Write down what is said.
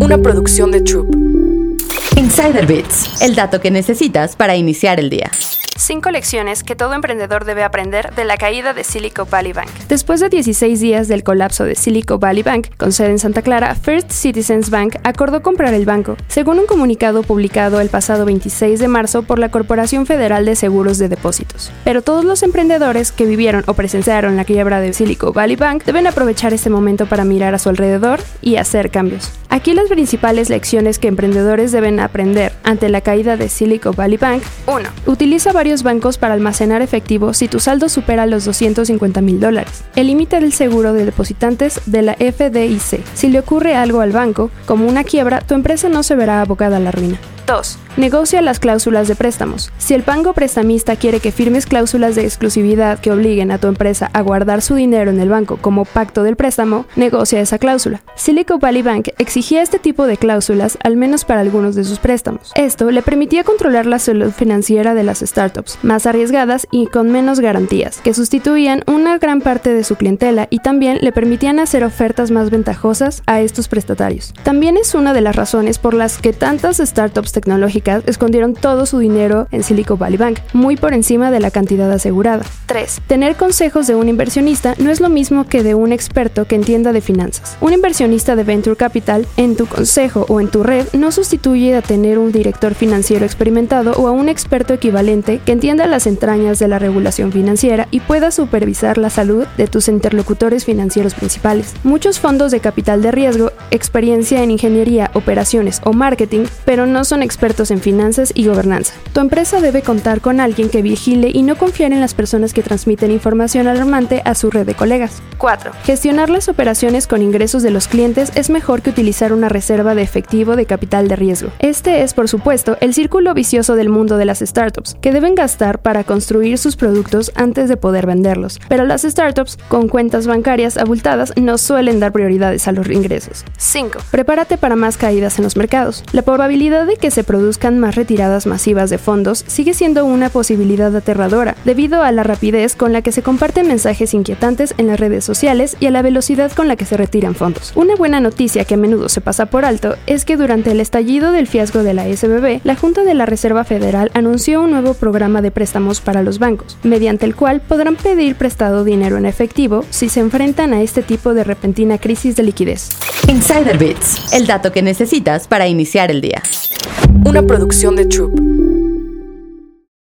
una producción de Troop. Insider Bits, el dato que necesitas para iniciar el día. Cinco lecciones que todo emprendedor debe aprender de la caída de Silicon Valley Bank. Después de 16 días del colapso de Silicon Valley Bank, con sede en Santa Clara, First Citizens Bank acordó comprar el banco, según un comunicado publicado el pasado 26 de marzo por la Corporación Federal de Seguros de Depósitos. Pero todos los emprendedores que vivieron o presenciaron la quiebra de Silicon Valley Bank deben aprovechar este momento para mirar a su alrededor y hacer cambios. Aquí las principales lecciones que emprendedores deben aprender ante la caída de Silicon Valley Bank. 1. Utiliza varios bancos para almacenar efectivo si tu saldo supera los 250 mil dólares. El límite del seguro de depositantes de la FDIC. Si le ocurre algo al banco, como una quiebra, tu empresa no se verá abocada a la ruina. 2. Negocia las cláusulas de préstamos. Si el banco prestamista quiere que firmes cláusulas de exclusividad que obliguen a tu empresa a guardar su dinero en el banco como pacto del préstamo, negocia esa cláusula. Silicon Valley Bank exigía este tipo de cláusulas al menos para algunos de sus préstamos. Esto le permitía controlar la salud financiera de las startups, más arriesgadas y con menos garantías, que sustituían una gran parte de su clientela y también le permitían hacer ofertas más ventajosas a estos prestatarios. También es una de las razones por las que tantas startups tecnológicas escondieron todo su dinero en Silicon Valley Bank, muy por encima de la cantidad asegurada. 3. Tener consejos de un inversionista no es lo mismo que de un experto que entienda de finanzas. Un inversionista de Venture Capital en tu consejo o en tu red no sustituye a tener un director financiero experimentado o a un experto equivalente que entienda las entrañas de la regulación financiera y pueda supervisar la salud de tus interlocutores financieros principales. Muchos fondos de capital de riesgo, experiencia en ingeniería, operaciones o marketing, pero no son expertos en finanzas y gobernanza. Tu empresa debe contar con alguien que vigile y no confiar en las personas que transmiten información alarmante a su red de colegas. 4. Gestionar las operaciones con ingresos de los clientes es mejor que utilizar una reserva de efectivo de capital de riesgo. Este es, por supuesto, el círculo vicioso del mundo de las startups, que deben gastar para construir sus productos antes de poder venderlos. Pero las startups con cuentas bancarias abultadas no suelen dar prioridades a los ingresos. 5. Prepárate para más caídas en los mercados. La probabilidad de que se produzcan más retiradas masivas de fondos sigue siendo una posibilidad aterradora, debido a la rapidez con la que se comparten mensajes inquietantes en las redes sociales y a la velocidad con la que se retiran fondos. Una buena noticia que a menudo se pasa por alto es que durante el estallido del fiasco de la SBB, la Junta de la Reserva Federal anunció un nuevo programa de préstamos para los bancos, mediante el cual podrán pedir prestado dinero en efectivo si se enfrentan a este tipo de repentina crisis de liquidez. Insider Bits, el dato que necesitas para iniciar el día. Una producción de Troop.